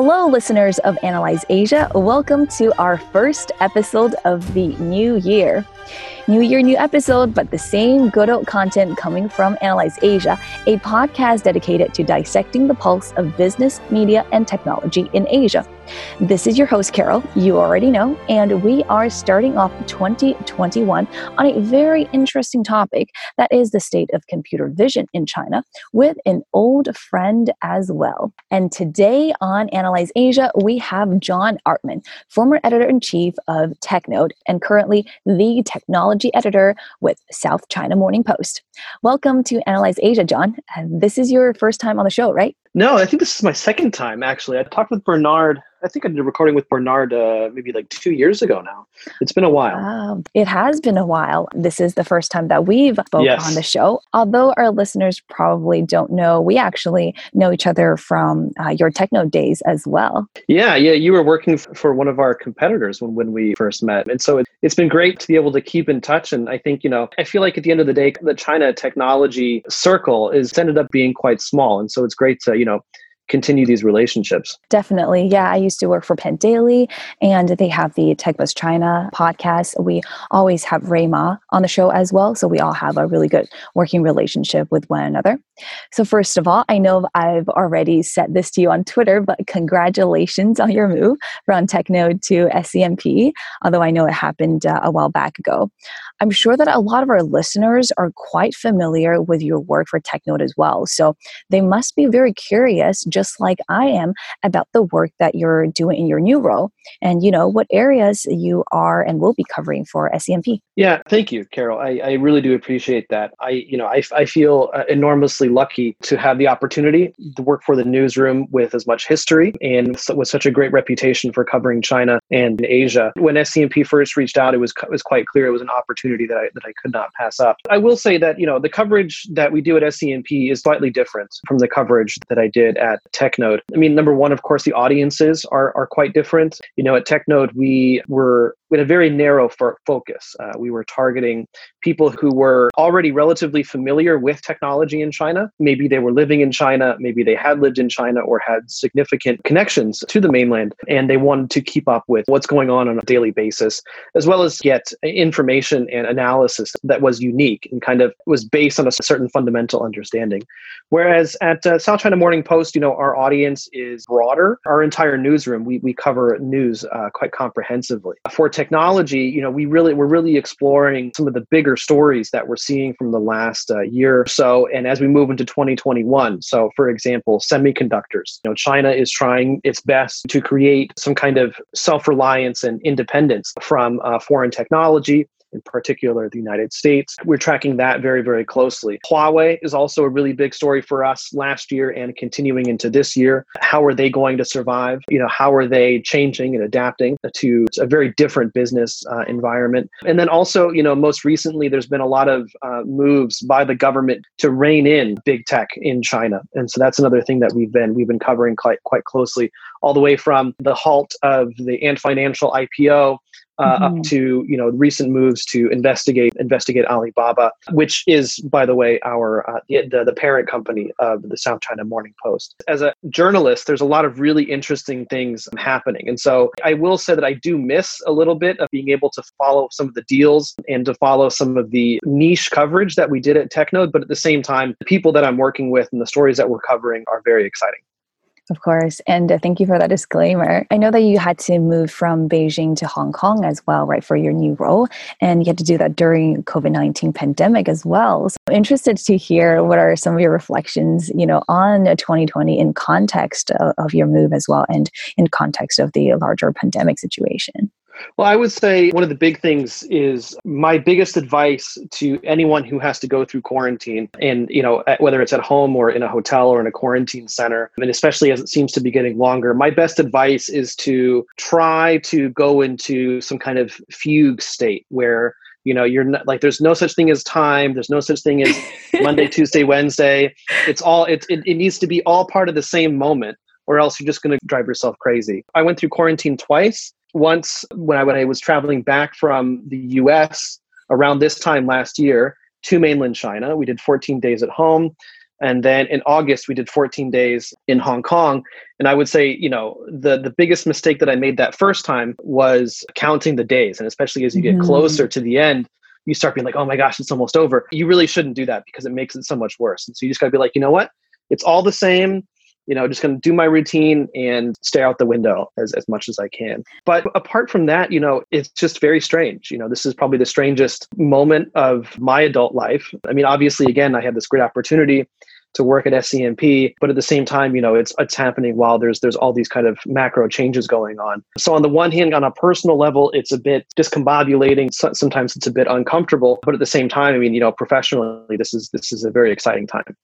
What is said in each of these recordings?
Hello, listeners of Analyze Asia. Welcome to our first episode of the new year. New year, new episode, but the same good old content coming from Analyze Asia, a podcast dedicated to dissecting the pulse of business, media, and technology in Asia. This is your host, Carol, you already know, and we are starting off 2021 on a very interesting topic that is the state of computer vision in China with an old friend as well. And today on Analyze Asia, we have John Artman, former editor in chief of TechNode and currently the technology technology editor with South China Morning Post. Welcome to Analyze Asia, John. This is your first time on the show, right? No, I think this is my second time actually. I talked with Bernard I think I did a recording with Bernard uh, maybe like two years ago now. It's been a while. it has been a while. This is the first time that we've spoke yes. on the show. Although our listeners probably don't know, we actually know each other from uh, your TechNode days as well. Yeah, yeah. You were working for one of our competitors when, when we first met. And so it, it's been great to be able to keep in touch. And I think, you know, I feel like at the end of the day, the China technology circle is ended up being quite small. And so it's great to, you know, continue these relationships. Definitely. Yeah. I used to work for Pandaily and they have the TechBuzz China podcast. We always have Rui Ma on the show as well. So we all have a really good working relationship with one another. So, first of all, I know I've already said this to you on Twitter, but congratulations on your move from TechNode to SCMP, although I know it happened uh, a while back ago. I'm sure that a lot of our listeners are quite familiar with your work for TechNode as well. So, they must be very curious, just like I am, about the work that you're doing in your new role and, you know, what areas you are and will be covering for SCMP. Yeah, thank you, Carol. I, I really do appreciate that. I, you know, I, I feel uh, lucky to have the opportunity to work for the newsroom with as much history and with such a great reputation for covering China and Asia. When SCMP first reached out, it was it was quite clear it was an opportunity that I that I could not pass up. I will say that you know the coverage that we do at SCMP is slightly different from the coverage that I did at TechNode. I mean, number one, of course, the audiences are are quite different. You know, at TechNode, we were with a very narrow focus. Uh, we were targeting people who were already relatively familiar with technology in China. Maybe they were living in China, maybe they had lived in China or had significant connections to the mainland, and they wanted to keep up with what's going on on a daily basis, as well as get information and analysis that was unique and kind of was based on a certain fundamental understanding. Whereas at uh, South China Morning Post, you know, our audience is broader. Our entire newsroom, we, we cover news uh, quite comprehensively. For technology, you know, we really we're really exploring some of the bigger stories that we're seeing from the last uh, year or so, and as we move into 2021. So, for example, semiconductors. You know, China is trying its best to create some kind of self-reliance and independence from uh, foreign technology in particular the United States. We're tracking that very, very closely. Huawei is also a really big story for us last year and continuing into this year. How are they going to survive? You know, how are they changing and adapting to a very different business uh, environment? And then also, you know, most recently, there's been a lot of uh, moves by the government to rein in big tech in China. And so that's another thing that we've been we've been covering quite quite closely, all the way from the halt of the Ant Financial IPO uh, mm-hmm. up to you know recent moves to investigate investigate Alibaba, which is by the way our uh, the, the parent company of the South China Morning Post. As a journalist, there's a lot of really interesting things happening, and so I will say that I do miss a little bit of being able to follow some of the deals and to follow some of the niche coverage that we did at TechNode. But at the same time, the people that I'm working with and the stories that we're covering are very exciting. Of course. And uh, thank you for that disclaimer. I know that you had to move from Beijing to Hong Kong as well, right, for your new role. And you had to do that during COVID-19 pandemic as well. So I'm interested to hear what are some of your reflections, you know, on 2020 in context of, of your move as well and in context of the larger pandemic situation. Well, I would say one of the big things is my biggest advice to anyone who has to go through quarantine and, you know, whether it's at home or in a hotel or in a quarantine center, and especially as it seems to be getting longer, my best advice is to try to go into some kind of fugue state where you know you're not like there's no such thing as time there's no such thing as monday tuesday wednesday. It's all it, it, it needs to be all part of the same moment or else you're just going to drive yourself crazy. I went through quarantine twice once when I, when I was traveling back from the US around this time last year to mainland China. We did 14 days at home. And then in August, we did 14 days in Hong Kong. And I would say, you know, the, the biggest mistake that I made that first time was counting the days. And especially as you get mm. closer to the end, you start being like, oh my gosh, it's almost over. You really shouldn't do that because it makes it so much worse. And so you just got to be like, you know what? It's all the same you know, just going to do my routine and stay out the window as, as much as I can. But apart from that, you know, it's just very strange. You know, this is probably the strangest moment of my adult life. I mean, obviously, again, I had this great opportunity to work at SCMP, but at the same time, you know, it's it's happening while there's there's all these kind of macro changes going on. So on the one hand, on a personal level, it's a bit discombobulating. Sometimes it's a bit uncomfortable, but at the same time, I mean, you know, professionally, this is this is a very exciting time.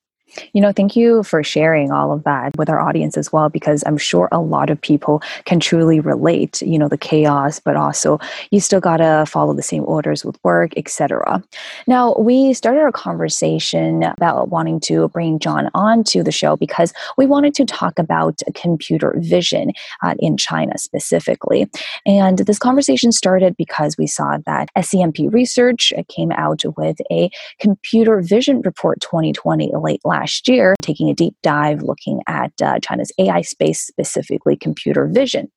You know, thank you for sharing all of that with our audience as well, because I'm sure a lot of people can truly relate, you know, the chaos, but also you still got to follow the same orders with work, etc. Now, we started our conversation about wanting to bring John on to the show because we wanted to talk about computer vision uh, in China specifically. And this conversation started because we saw that SCMP Research came out with a computer vision report 2020 late last last year, taking a deep dive looking at uh, China's AI space, specifically computer vision.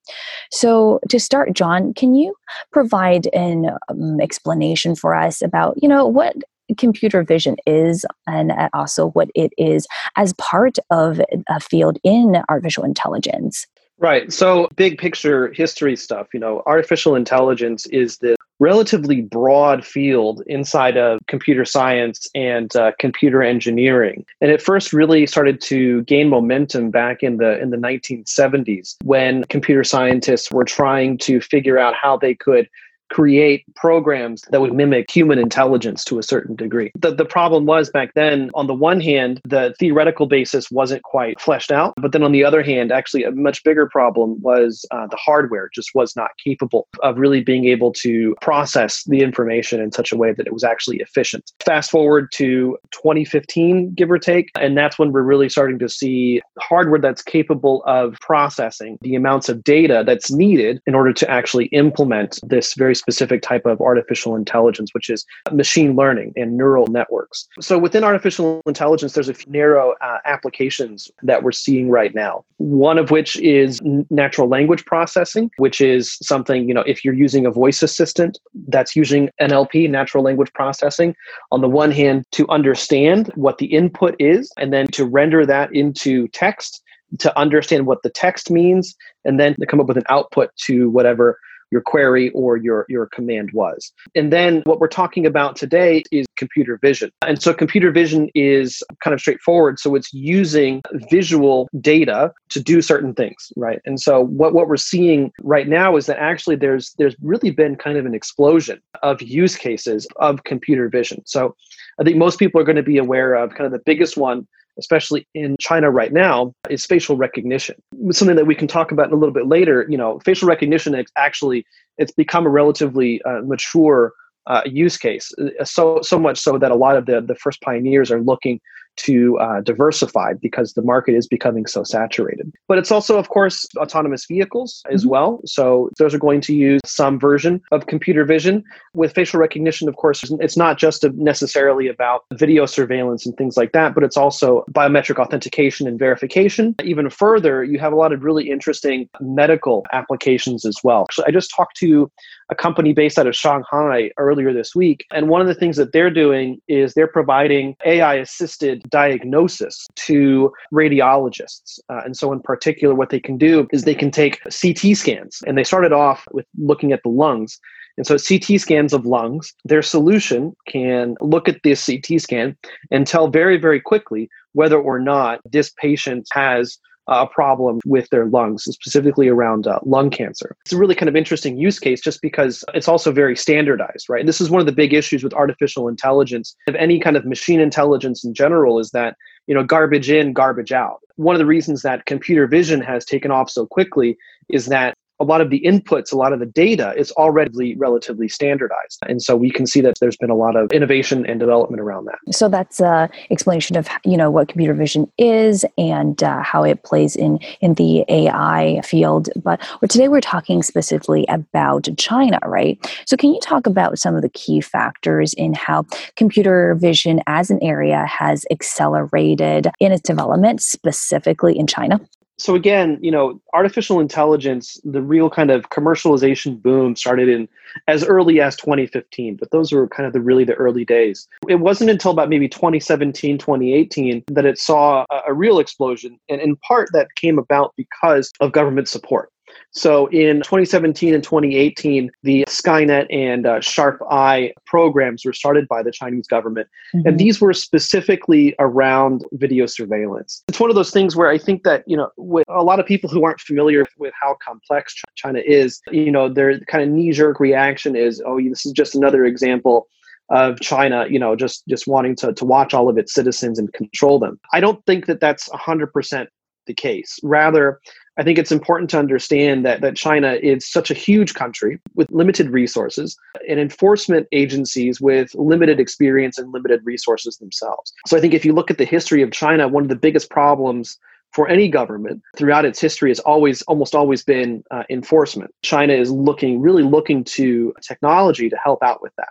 So, to start, John, can you provide an um, explanation for us about, you know, what computer vision is and also what it is as part of a field in artificial intelligence? Right. So, big picture history stuff, you know, artificial intelligence is the relatively broad field inside of computer science and uh, computer engineering. And it first really started to gain momentum back in the in the 1970s when computer scientists were trying to figure out how they could create programs that would mimic human intelligence to a certain degree. The, the problem was back then, on the one hand, the theoretical basis wasn't quite fleshed out. But then on the other hand, actually, a much bigger problem was uh, the hardware just was not capable of really being able to process the information in such a way that it was actually efficient. Fast forward to 2015, give or take, and that's when we're really starting to see hardware that's capable of processing the amounts of data that's needed in order to actually implement this very specific type of artificial intelligence, which is machine learning and neural networks. So within artificial intelligence, there's a few narrow uh, applications that we're seeing right now. One of which is natural language processing, which is something, you know, if you're using a voice assistant that's using NLP, natural language processing, on the one hand, to understand what the input is, and then to render that into text to understand what the text means and then to come up with an output to whatever your query or your, your command was. And then what we're talking about today is computer vision. And so computer vision is kind of straightforward. So it's using visual data to do certain things, right? And so what, what we're seeing right now is that actually there's there's really been kind of an explosion of use cases of computer vision. So I think most people are going to be aware of kind of the biggest one especially in China right now, is facial recognition. Something that we can talk about a little bit later. You know, facial recognition actually it's become a relatively uh, mature uh, use case. Uh, so so much so that a lot of the the first pioneers are looking to uh, diversify because the market is becoming so saturated. But it's also, of course, autonomous vehicles as mm-hmm. well. So those are going to use some version of computer vision. With facial recognition, of course, it's not just necessarily about video surveillance and things like that, but it's also biometric authentication and verification. Even further, you have a lot of really interesting medical applications as well. So I just talked to a company based out of Shanghai earlier this week. And one of the things that they're doing is they're providing AI assisted diagnosis to radiologists. Uh, and so, in particular, what they can do is they can take CT scans. And they started off with looking at the lungs. And so, CT scans of lungs, their solution can look at this CT scan and tell very, very quickly whether or not this patient has a problem with their lungs, specifically around uh, lung cancer. It's a really kind of interesting use case just because it's also very standardized, right? And this is one of the big issues with artificial intelligence, of any kind of machine intelligence in general, is that you know garbage in, garbage out. One of the reasons that computer vision has taken off so quickly is that a lot of the inputs, a lot of the data is already relatively standardized. And so we can see that there's been a lot of innovation and development around that. So that's a explanation of you know what computer vision is and uh, how it plays in in the AI field. But today we're talking specifically about China, right? So can you talk about some of the key factors in how computer vision as an area has accelerated in its development, specifically in China? So again, you know, artificial intelligence, the real kind of commercialization boom started in as early as 2015, but those were kind of the really the early days. It wasn't until about maybe 2017, 2018 that it saw a, a real explosion. And in part that came about because of government support. So in 2017 and 2018, the Skynet and uh, Sharp Eye programs were started by the Chinese government. Mm-hmm. And these were specifically around video surveillance. It's one of those things where I think that, you know, with a lot of people who aren't familiar with how complex China is, you know, their kind of knee jerk reaction is, oh, this is just another example of China, you know, just just wanting to to watch all of its citizens and control them. I don't think that that's 100% the case. Rather, I think it's important to understand that, that China is such a huge country with limited resources and enforcement agencies with limited experience and limited resources themselves. So I think if you look at the history of China, one of the biggest problems for any government throughout its history has always almost always been uh, enforcement china is looking really looking to technology to help out with that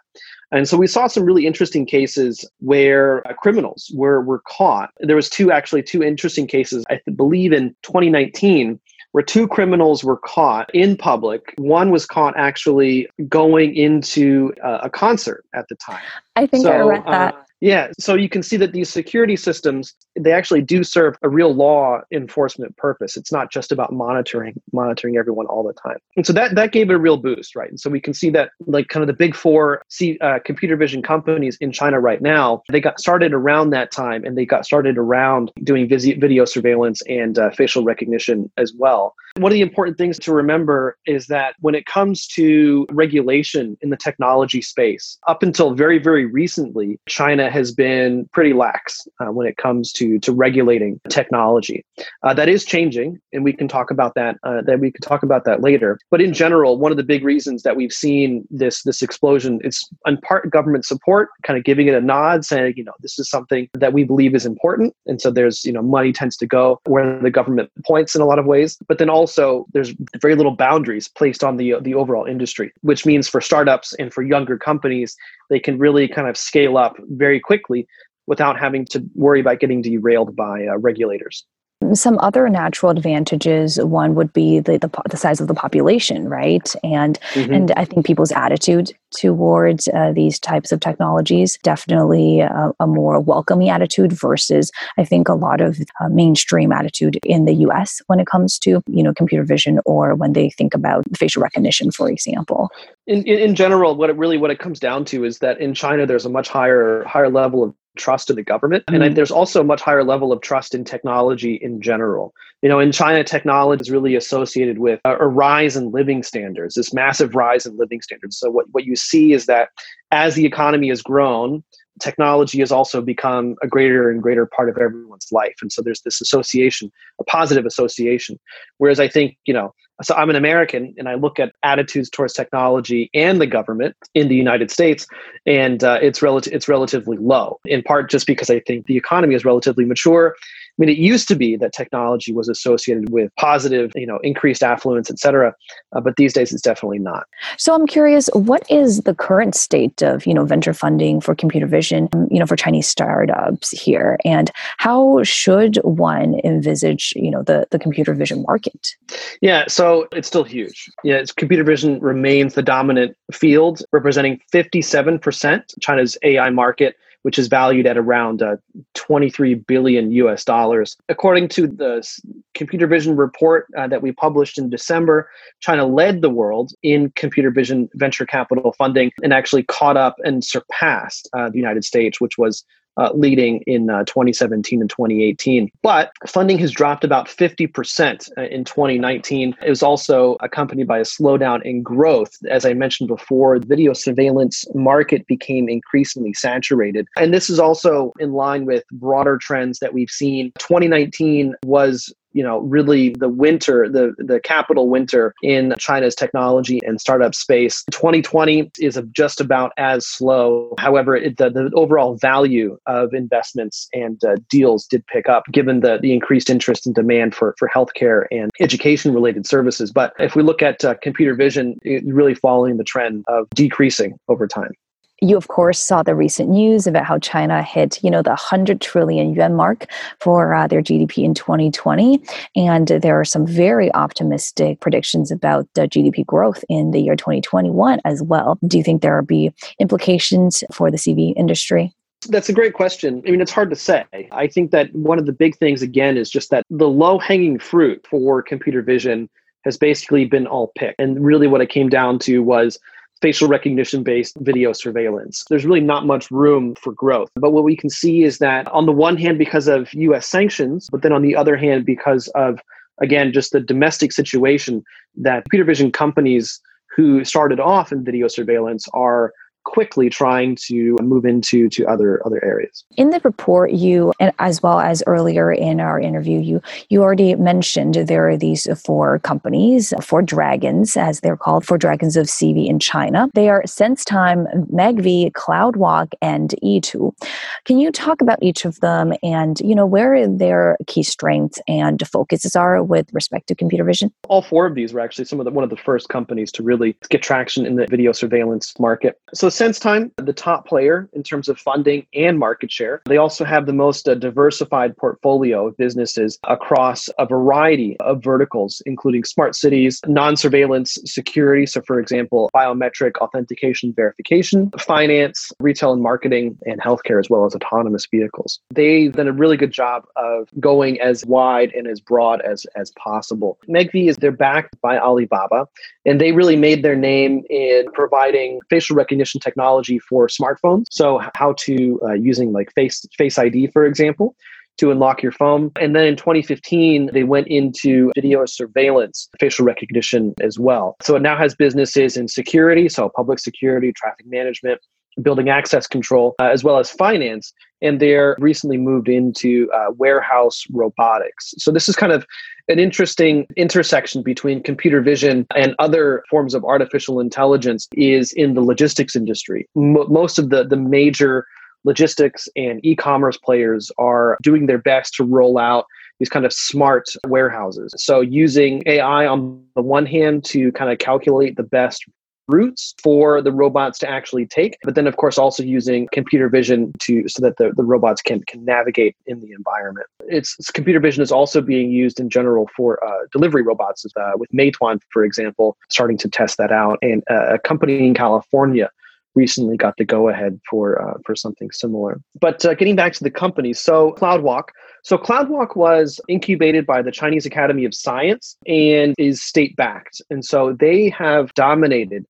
and so we saw some really interesting cases where uh, criminals were, were caught. There was two actually two interesting cases. I believe in 2019 where two criminals were caught in public. One was caught actually going into uh, a concert at the time. I think so, I read that. Uh, yeah, so you can see that these security systems they actually do serve a real law enforcement purpose. It's not just about monitoring monitoring everyone all the time. And so that that gave it a real boost, right? And so we can see that like kind of the big four C, uh, computer vision companies in China right now, they got started around that time, and they got started around doing video surveillance and uh, facial recognition as well. One of the important things to remember is that when it comes to regulation in the technology space, up until very very recently, China has been pretty lax uh, when it comes to to regulating technology. Uh, that is changing, and we can talk about that. Uh, that we can talk about that later. But in general, one of the big reasons that we've seen this this explosion is in part government support, kind of giving it a nod, saying you know this is something that we believe is important, and so there's you know money tends to go where the government points in a lot of ways. But then also there's very little boundaries placed on the the overall industry, which means for startups and for younger companies, they can really kind of scale up very quickly without having to worry about getting derailed by uh, regulators. Some other natural advantages, one would be the, the, the size of the population, right? And mm-hmm. and I think people's attitude towards uh, these types of technologies definitely a, a, more welcoming attitude versus I think a lot of uh, mainstream attitude in the U.S. when it comes to you know computer vision or when they think about facial recognition, for example. In, in, in general, what it really what it comes down to is that in China there's a much higher higher level of trust in the government. Mm-hmm. And I, mm. there's also a much higher level of trust in technology in general. You know, in China, technology is really associated with a, a, rise in living standards, this massive rise in living standards. So what, what you see is that as the economy has grown, technology has also become a greater and greater part of everyone's life. And so there's this association, a positive association. Whereas I think, you know, so I'm an American and I look at attitudes towards technology and the government in the United States, and uh, it's, relative, it's relatively low, in part just because I think the economy is relatively mature mean, it used to be that technology was associated with positive, you know, increased affluence, et cetera. Uh, but these days, it's definitely not. So I'm curious, what is the current state of, you know, venture funding for computer vision, you know, for Chinese startups here, and how should one envisage, you know, the the computer vision market? Yeah, so it's still huge. Yeah, computer vision remains the dominant field, representing 57% China's AI market which is valued at around uh, 23 billion US dollars. According to the computer vision report uh, that we published in December, China led the world in computer vision venture capital funding and actually caught up and surpassed uh, the United States, which was uh, leading in uh, 2017 and 2018. But funding has dropped about 50% uh, in 2019. It was also accompanied by a slowdown in growth. As I mentioned before, the video surveillance market became increasingly saturated. And this is also in line with broader trends that we've seen. 2019 was you know, really the winter, the the capital winter in China's technology and startup space. 2020 is just about as slow. However, it, the, the overall value of investments and uh, deals did pick up given the, the increased interest and demand for, for healthcare and education related services. But if we look at uh, computer vision, really following the trend of decreasing over time. You, of course, saw the recent news about how China hit, you know, the 100 trillion yuan mark for uh, their GDP in 2020. And there are some very optimistic predictions about the GDP growth in the year 2021 as well. Do you think there will be implications for the CV industry? That's a great question. I mean, it's hard to say. I think that one of the big things, again, is just that the low hanging fruit for computer vision has basically been all picked. And really, what it came down to was facial recognition based video surveillance. There's really not much room for growth. But what we can see is that on the one hand, because of US sanctions, but then on the other hand, because of, again, just the domestic situation, that computer vision companies who started off in video surveillance are quickly trying to move into to other other areas. In the report, you and as well as earlier in our interview, you you already mentioned there are these four companies, four dragons as they're called, four dragons of CV in China. They are SenseTime, Megvii, CloudWalk, and Yitu. Can you talk about each of them and you know where their key strengths and focuses are with respect to computer vision? All four of these were actually some of the one of the first companies to really get traction in the video surveillance market. So SenseTime, the top player in terms of funding and market share. They also have the most uh, diversified portfolio of businesses across a variety of verticals, including smart cities, non surveillance security. So, for example, biometric authentication verification, finance, retail and marketing, and healthcare, as well as autonomous vehicles. They've done a really good job of going as wide and as broad as, as possible. Megvii is they're backed by Alibaba, and they really made their name in providing facial recognition technology for smartphones. So how to uh, using like face face ID, for example, to unlock your phone. And then in 2015, they went into video surveillance, facial recognition as well. So it now has businesses in security, so public security, traffic management, building access control, uh, as well as finance. And they're recently moved into uh, warehouse robotics. So this is kind of an interesting intersection between computer vision and other forms of artificial intelligence is in the logistics industry. M- most of the, the major logistics and e-commerce players are doing their best to roll out these kind of smart warehouses. So using AI on the one hand to kind of calculate the best routes for the robots to actually take but then of course also using computer vision to so that the, the robots can can navigate in the environment it's, it's computer vision is also being used in general for uh, delivery robots uh, with meituan for example starting to test that out and uh, a company in california recently got the go ahead for uh, for something similar. But uh, getting back to the company, so CloudWalk. So CloudWalk was incubated by the Chinese Academy of Science and is state backed, and so they have dominated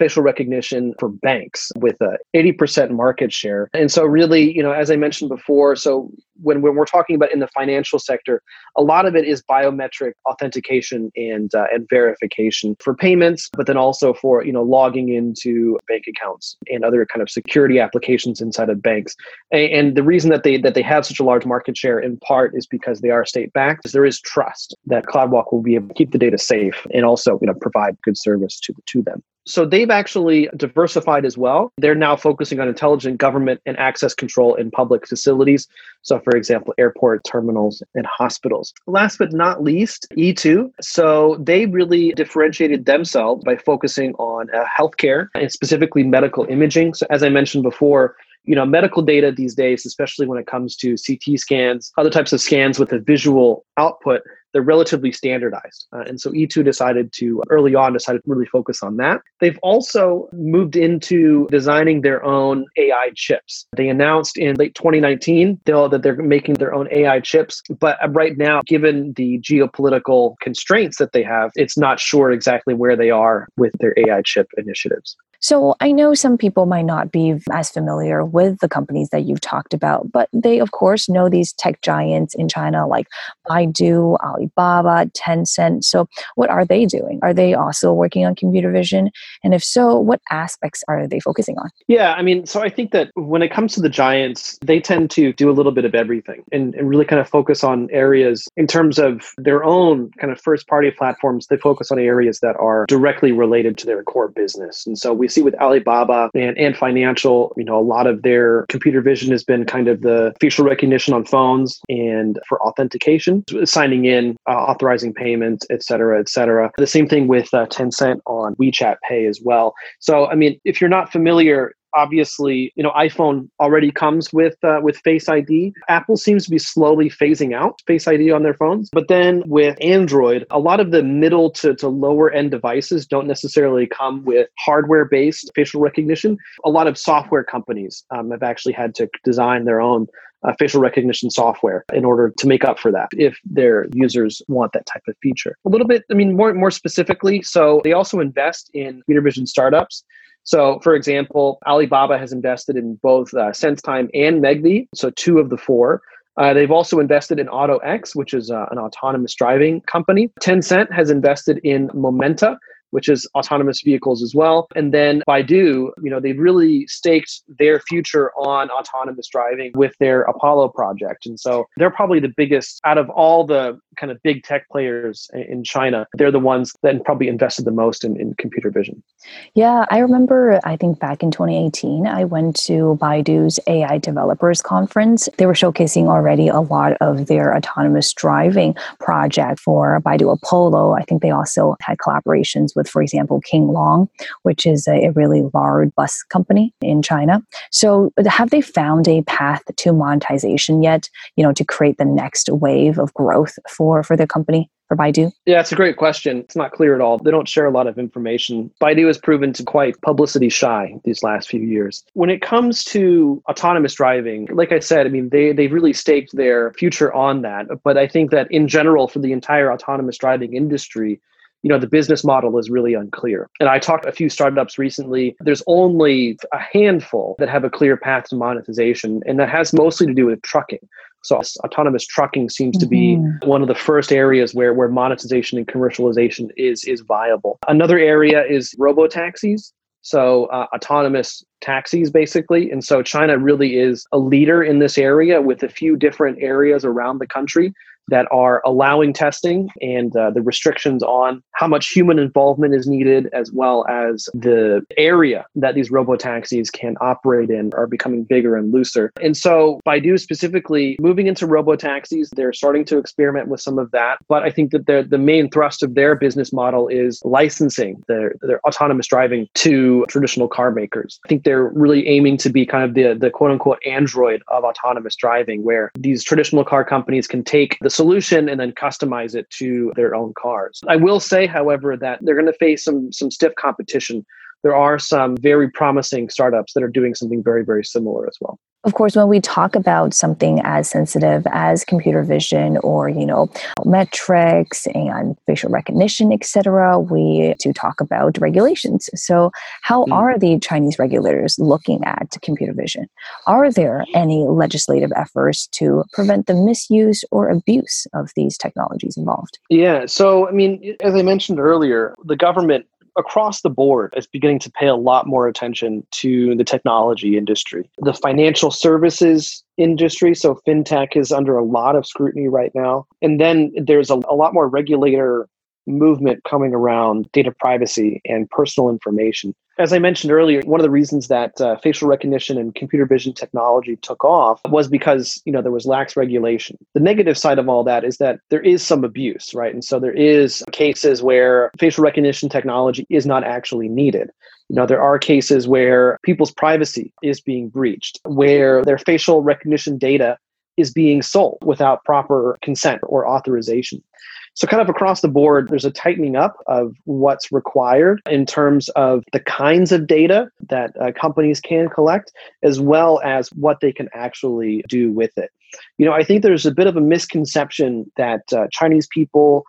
facial recognition for banks with a 80% market share. And so really, you know, as I mentioned before, so when, when we're talking about in the financial sector, a lot of it is biometric authentication and uh, and verification for payments, but then also for you know logging into bank accounts and other kind of security applications inside of banks. And, and the reason that they that they have such a large market share in part is because they are state backed. There is trust that CloudWalk will be able to keep the data safe and also you know provide good service to to them. So they've actually diversified as well. They're now focusing on intelligent government and access control in public facilities. So, for example, airport terminals and hospitals. Last but not least, Yitu. So they really differentiated themselves by focusing on uh, healthcare and specifically medical imaging. So, as I mentioned before, you know medical data these days especially when it comes to ct scans other types of scans with a visual output they're relatively standardized. Uh, and so Yitu decided to early on decided to really focus on that. They've also moved into designing their own AI chips. They announced in late 2019 that they're making their own AI chips, but right now, given the geopolitical constraints that they have, it's not sure exactly where they are with their AI chip initiatives. So I know some people might not be as familiar with the companies that you've talked about, but they, of course, know these tech giants in China like Baidu, Alibaba, Tencent. So what are they doing? Are they also working on computer vision? And if so, what aspects are they focusing on? Yeah, I mean, so I think that when it comes to the giants, they tend to do a little bit of everything and, and really kind of focus on areas in terms of their own kind of first party platforms. They focus on areas that are directly related to their core business. And so we see with Alibaba and, and financial, you know, a lot of their computer vision has been kind of the facial recognition on phones and for authentication, signing in, uh, authorizing payments, et cetera, et cetera. The same thing with uh, Tencent on WeChat Pay as well. So, I mean, if you're not familiar, obviously you know iphone already comes with uh, with face id apple seems to be slowly phasing out face id on their phones but then with android a lot of the middle to, to lower end devices don't necessarily come with hardware based facial recognition. A lot of software companies um, have actually had to design their own uh, facial recognition software in order to make up for that if their users want that type of feature. A little bit i mean more more specifically so they also invest in computer vision startups so, for example, Alibaba has invested in both uh, SenseTime and Megvii, so two of the four. Uh, they've also invested in AutoX, which is uh, an autonomous driving company. Tencent has invested in Momenta, which is autonomous vehicles as well. And then Baidu, you know, they've really staked their future on autonomous driving with their Apollo project. And so they're probably the biggest out of all the kind of big tech players in China. They're the ones that probably invested the most in, in computer vision. Yeah, I remember, I think back in 2018, I went to Baidu's AI Developers Conference. They were showcasing already a lot of their autonomous driving project for Baidu Apollo. I think they also had collaborations with with, for example, King Long, which is a, a really large bus company in China. So, have they found a path to monetization yet? You know, to create the next wave of growth for for the company? for Baidu? Yeah, it's a great question. It's not clear at all. They don't share a lot of information. Baidu has proven to quite publicity shy these last few years. When it comes to autonomous driving, like I said, I mean, they, they've really staked their future on that. But I think that in general, for the entire autonomous driving industry, you know the business model is really unclear and i talked to a few startups recently there's only a handful that have a clear path to monetization and that has mostly to do with trucking so autonomous trucking seems to be mm-hmm. one of the first areas where, where monetization and commercialization is is viable. Another area is robo taxis. So uh, autonomous taxis basically. And so China really is a leader in this area with a few different areas around the country that are allowing testing and uh, the restrictions on how much human involvement is needed, as well as the area that these robo taxis can operate in, are becoming bigger and looser. And so, Baidu specifically moving into robo taxis, they're starting to experiment with some of that. But I think that the main thrust of their business model is licensing their, their autonomous driving to traditional car makers. I think they're really aiming to be kind of the, the quote unquote Android of autonomous driving, where these traditional car companies can take the solution and then customize it to their own cars. I will say, however, that they're going to face some some stiff competition. There are some very promising startups that are doing something very, very similar as well. Of course, when we talk about something as sensitive as computer vision or, you know, metrics and facial recognition, etc., we do talk about regulations. So, how mm. are the Chinese regulators looking at computer vision? Are there any legislative efforts to prevent the misuse or abuse of these technologies involved? Yeah. So, I mean, as I mentioned earlier, the government across the board is beginning to pay a lot more attention to the technology industry. The financial services industry, so fintech is under a lot of scrutiny right now. And then there's a, a lot more regulator movement coming around data privacy and personal information. As I mentioned earlier, one of the reasons that uh, facial recognition and computer vision technology took off was because you know there was lax regulation. The negative side of all that is that there is some abuse, right? And so there is cases where facial recognition technology is not actually needed. You know, there are cases where people's privacy is being breached, where their facial recognition data is being sold without proper consent or authorization. So, kind of across the board, there's a tightening up of what's required in terms of the kinds of data that uh, companies can collect, as well as what they can actually do with it. You know, I think there's a bit of a misconception that uh, Chinese people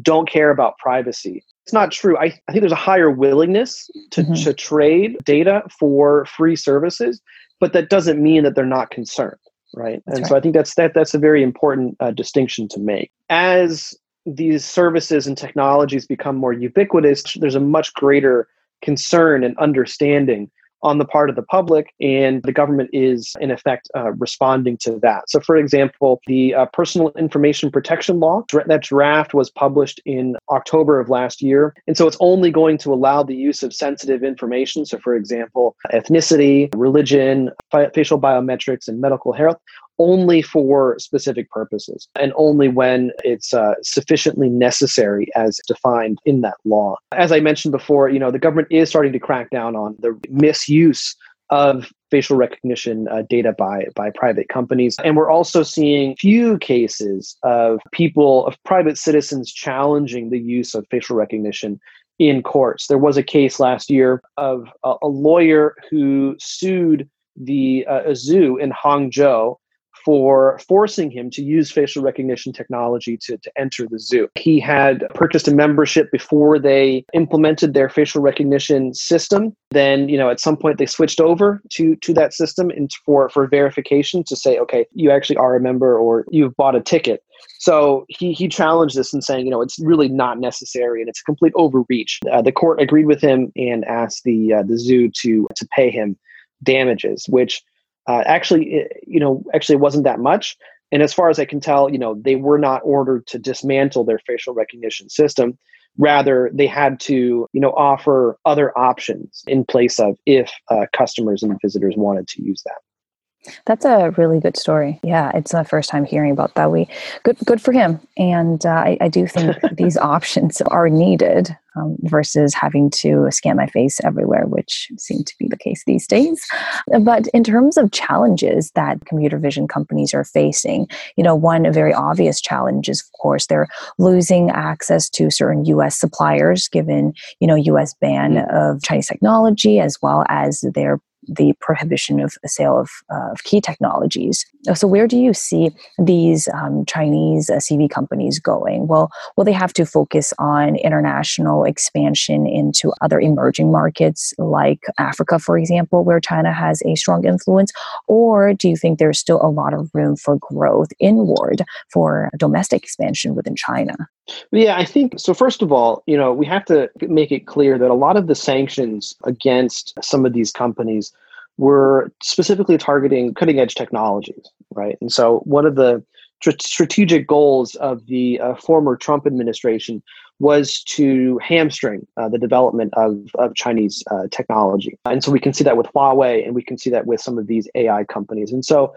don't care about privacy. It's not true. I, I think there's a higher willingness to, mm-hmm. to trade data for free services, but that doesn't mean that they're not concerned, right? That's and right. so I think that's that that's a very important uh, distinction to make. As these services and technologies become more ubiquitous, there's a much greater concern and understanding on the part of the public, and the government is, in effect, uh, responding to that. So, for example, the uh, Personal Information Protection Law, that draft was published in October of last year. And so it's only going to allow the use of sensitive information. So, for example, ethnicity, religion, facial biometrics, and medical health only for specific purposes and only when it's uh, sufficiently necessary as defined in that law. As I mentioned before, you know, the government is starting to crack down on the misuse of facial recognition uh, data by by private companies and we're also seeing few cases of people of private citizens challenging the use of facial recognition in courts there was a case last year of a, a lawyer who sued the uh, zoo in hangzhou for forcing him to use facial recognition technology to, to enter the zoo. He had purchased a membership before they implemented their facial recognition system. Then, you know, at some point they switched over to, to that system and for, for verification to say, okay, you actually are a member or you've bought a ticket. So he, he challenged this and saying, you know, it's really not necessary and it's a complete overreach. Uh, the court agreed with him and asked the uh, the zoo to to pay him damages, which uh, actually, you know, actually it wasn't that much. And as far as I can tell, you know, they were not ordered to dismantle their facial recognition system. Rather, they had to, you know, offer other options in place of if uh, customers and visitors wanted to use that. That's a really good story. Yeah, it's the first time hearing about that. We good good for him, and uh, I, I, do think these options are needed um, versus having to scan my face everywhere, which seem to be the case these days. But in terms of challenges that computer vision companies are facing, you know, one very obvious challenge is, of course, they're losing access to certain U.S. suppliers, given you know U.S. ban mm-hmm. of Chinese technology, as well as their the prohibition of sale of, uh, of key technologies. So, where do you see these um, Chinese uh, CV companies going? Well, will they have to focus on international expansion into other emerging markets like Africa, for example, where China has a strong influence? Or do you think there's still a lot of room for growth inward for domestic expansion within China? Yeah, I think so. First of all, you know, we have to make it clear that a lot of the sanctions against some of these companies were specifically targeting cutting edge technologies, right? And so, one of the tr- strategic goals of the uh, former Trump administration was to hamstring uh, the development of, of Chinese uh, technology. And so we can see that with Huawei and we can see that with some of these AI companies. And so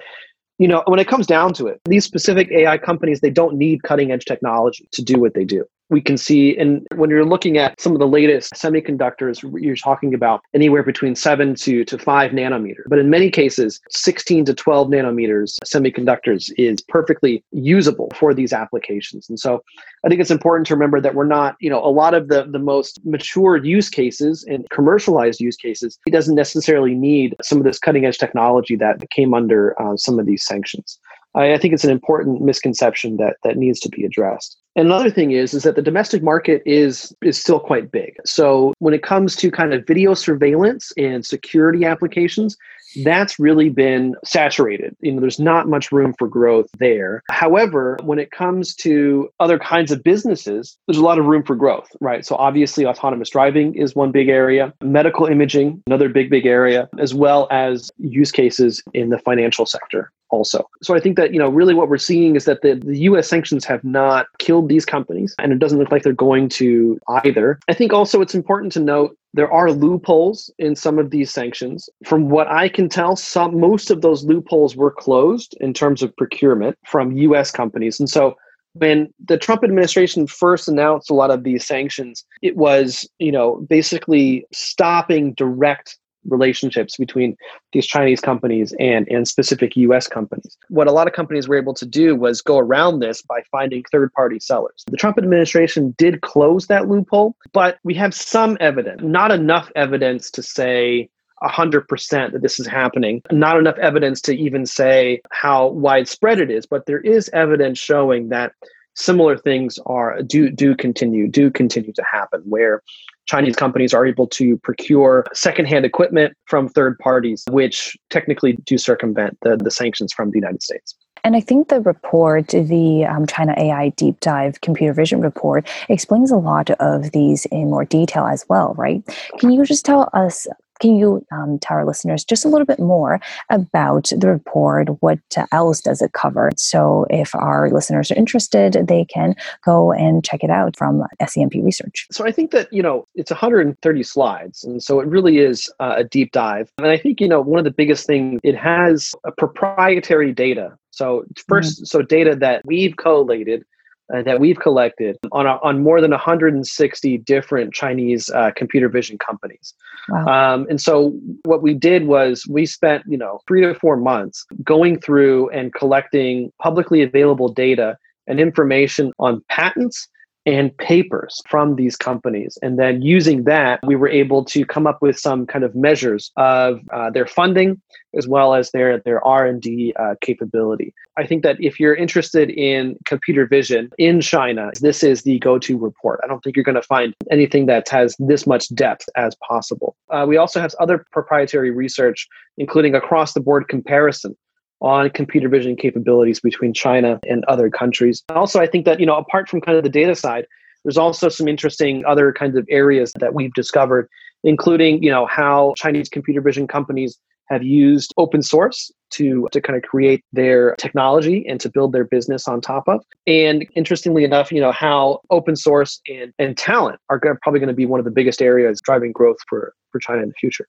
you know, when it comes down to it, these specific AI companies, they don't need cutting edge technology to do what they do we can see and when you're looking at some of the latest semiconductors you're talking about anywhere between 7 to, to 5 nanometers but in many cases 16 to 12 nanometers semiconductors is perfectly usable for these applications. And so i think it's important to remember that we're not you know a lot of the the most mature use cases and commercialized use cases it doesn't necessarily need some of this cutting edge technology that came under uh, some of these sanctions. I think it's an important misconception that that needs to be addressed. Another thing is is that the domestic market is is still quite big. So when it comes to kind of video surveillance and security applications, that's really been saturated. You know, there's not much room for growth there. However, when it comes to other kinds of businesses, there's a lot of room for growth, right? So obviously autonomous driving is one big area, medical imaging, another big big area, as well as use cases in the financial sector also. So I think that, you know, really what we're seeing is that the, the US sanctions have not killed these companies, and it doesn't look like they're going to either. I think also it's important to note there are loopholes in some of these sanctions. From what I can tell, some most of those loopholes were closed in terms of procurement from US companies. And so when the Trump administration first announced a lot of these sanctions, it was, you know, basically stopping direct relationships between these Chinese companies and, and specific US companies. What a lot of companies were able to do was go around this by finding third party sellers. The Trump administration did close that loophole, but we have some evidence, not enough evidence to say 100% that this is happening. Not enough evidence to even say how widespread it is, but there is evidence showing that similar things are do do continue do continue to happen where Chinese companies are able to procure secondhand equipment from third parties, which technically do circumvent the, the sanctions from the United States. And I think the report, the um, China AI Deep Dive Computer Vision report, explains a lot of these in more detail as well, right? Can you just tell us can you um, tell our listeners just a little bit more about the report? What else does it cover? So, if our listeners are interested, they can go and check it out from SCMP Research. So, I think that, you know, it's 130 slides. And so it really is uh, a deep dive. And I think, you know, one of the biggest things, it has a proprietary data. So, 1st mm-hmm. so data that we've collated uh, that we've collected on, a, on more than 160 different Chinese uh, computer vision companies. Wow. Um, and so what we did was we spent, you know, three to four months going through and collecting publicly available data and information on patents and papers from these companies. And then using that we were able to come up with some kind of measures of uh, their funding as well as their their r&d uh, capability. I think that if you're interested in computer vision in china this is the go-to report. I don't think you're going to find anything that has this much depth as possible. Uh, we also have other proprietary research including across the board comparison on computer vision capabilities between China and other countries. Also, I think that, you know, apart from kind of the data side, there's also some interesting other kinds of areas that we've discovered, including, you know, how Chinese computer vision companies have used open source to, to kind of create their technology and to build their business on top of. And interestingly enough, you know, how open source and, and talent are probably going to be one of the biggest areas driving growth for, for China in the future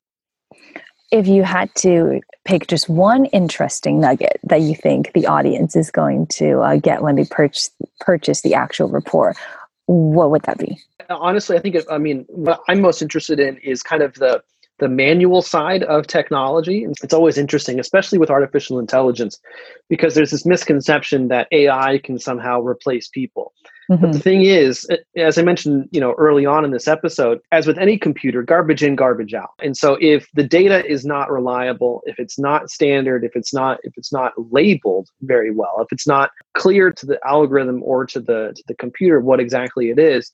if you had to pick just one interesting nugget that you think the audience is going to uh, get when they purchase purchase the actual report, what would that be? Honestly, I think I mean what I'm most interested in is kind of the the manual side of technology. It's always interesting, especially with artificial intelligence, because there's this misconception that AI can somehow replace people. Mm-hmm. But the thing is, as I mentioned, you know, early on in this episode, as with any computer, garbage in, garbage out. And so if the data is not reliable, if it's not standard, if it's not if it's not labeled very well, if it's not clear to the algorithm or to the to the computer what exactly it is,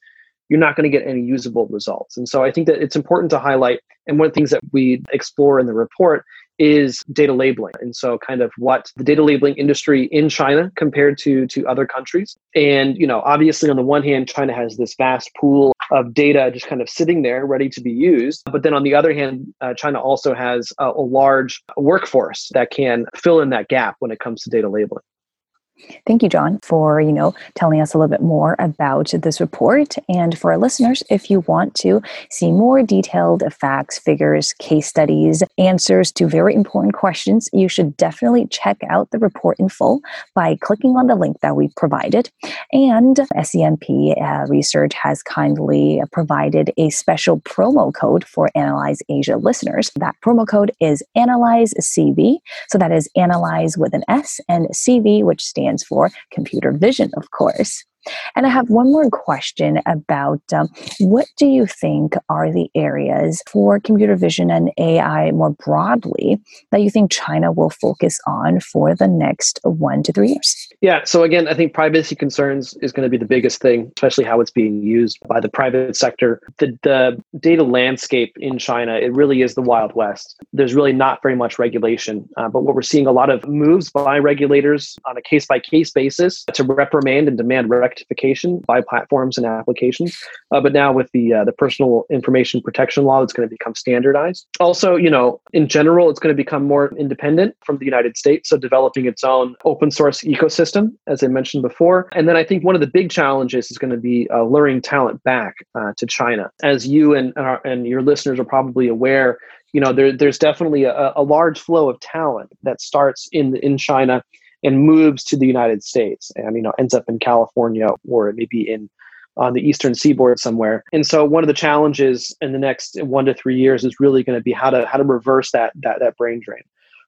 you're not going to get any usable results. And so I think that it's important to highlight. And one of the things that we explore in the report is data labeling. And so kind of what the data labeling industry in China compared to, to other countries. And, you know, obviously on the one hand, China has this vast pool of data just kind of sitting there ready to be used. But then on the other hand, uh, China also has a, a large workforce that can fill in that gap when it comes to data labeling. Thank you, John, for you know telling us a little bit more about this report. And for our listeners, if you want to see more detailed facts, figures, case studies, answers to very important questions, you should definitely check out the report in full by clicking on the link that we provided. And SCMP uh, Research has kindly provided a special promo code for Analyse Asia listeners. That promo code is Analyse CV. So that is Analyse with an S and CV, which stands stands for computer vision, of course. And I have one more question about um, what do you think are the areas for computer vision and AI more broadly that you think China will focus on for the next one to three years? Yeah. So again, I think privacy concerns is going to be the biggest thing, especially how it's being used by the private sector. The, the data landscape in China, it really is the Wild West. There's really not very much regulation. Uh, but what we're seeing a lot of moves by regulators on a case by case basis to reprimand and demand rectification by platforms and applications. Uh, but now with the uh, the personal information protection law, it's going to become standardized. Also, you know, in general, it's going to become more independent from the United States. So developing its own open source ecosystem, as I mentioned before. And then I think one of the big challenges is going to be uh, luring talent back uh, to China. As you and uh, and your listeners are probably aware, you know, there, there's definitely a, a large flow of talent that starts in in China and moves to the United States and you know ends up in California or maybe in on the eastern seaboard somewhere. And so one of the challenges in the next one to three years is really going to be how to how to reverse that that that brain drain.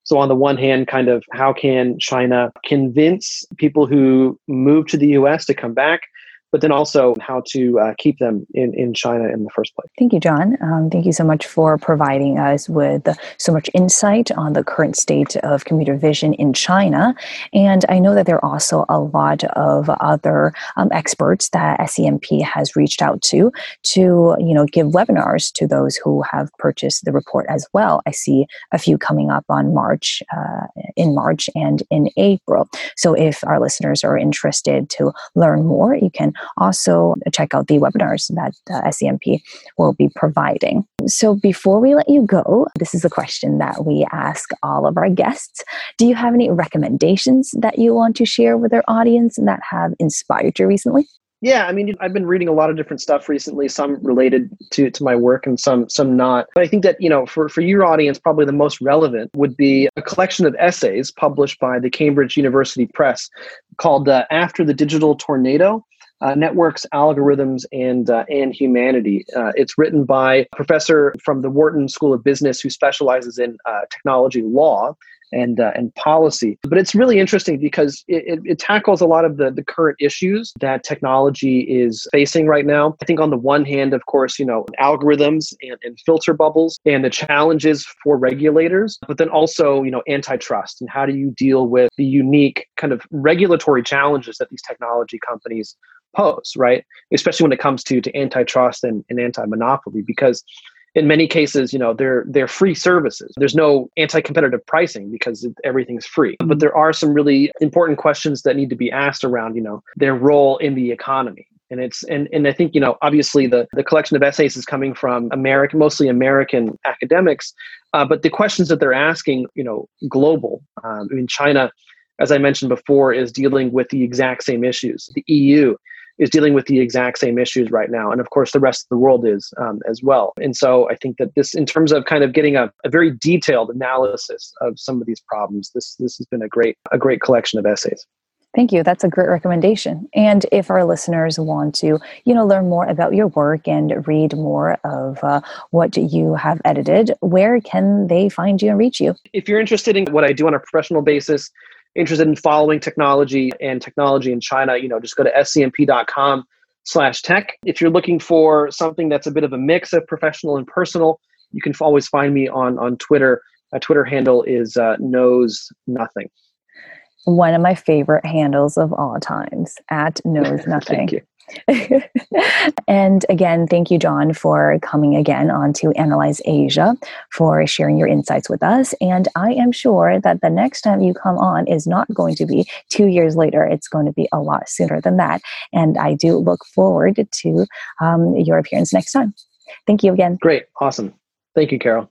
So on the one hand, kind of how can China convince people who move to the US to come back? But then also how to uh, keep them in, in China in the first place. Thank you, John. Um, thank you so much for providing us with so much insight on the current state of computer vision in China. And I know that there are also a lot of other um, experts that SCMP has reached out to to you know give webinars to those who have purchased the report as well. I see a few coming up on March, uh, in March and in April. So if our listeners are interested to learn more, you can also check out the webinars that uh, SCMP will be providing. So before we let you go, this is a question that we ask all of our guests. Do you have any recommendations that you want to share with our audience that have inspired you recently? Yeah, I mean, I've been reading a lot of different stuff recently, some related to, to my work and some some not. But I think that, you know, for, for your audience, probably the most relevant would be a collection of essays published by the Cambridge University Press called uh, After the Digital Tornado uh, networks, algorithms, and uh, and humanity. Uh, it's written by a professor from the Wharton School of Business who specializes in uh, technology law and uh, and policy. But it's really interesting because it, it, it, tackles a lot of the, the current issues that technology is facing right now. I think on the one hand, of course, you know, algorithms and, and filter bubbles and the challenges for regulators, but then also, you know, antitrust and how do you deal with the unique kind of regulatory challenges that these technology companies pose, right? Especially when it comes to to antitrust and, and anti-monopoly, because in many cases, you know, they're they're free services. There's no anti-competitive pricing because everything's free. But mm-hmm. there are some really important questions that need to be asked around, you know, their role in the economy. And it's and and I think you know obviously the the collection of essays is coming from American mostly American academics, uh, but the questions that they're asking you know global. Um, I mean China, as I mentioned before, is dealing with the exact same issues. The EU is dealing with the exact same issues right now. And of course, the rest of the world is um, as well. And so I think that this, in terms of kind of getting a, a, very detailed analysis of some of these problems, this, this has been a great, a great collection of essays. Thank you. That's a great recommendation. And if our listeners want to, you know, learn more about your work and read more of uh, what you have edited, where can they find you and reach you? If you're interested in what I do on a professional basis, interested in following technology and technology in China, you know, just go to scmp.com slash tech. If you're looking for something that's a bit of a mix of professional and personal, you can always find me on, on Twitter. My Twitter handle is uh, knows nothing. One of my favorite handles of all times at knows nothing. and again, thank you, John, for coming again on to Analyse Asia, for sharing your insights with us. And I am sure that the next time you come on is not going to be two years later. It's going to be a lot sooner than that. And I do look forward to um, your appearance next time. Thank you again. Great. Awesome. Thank you, Carol.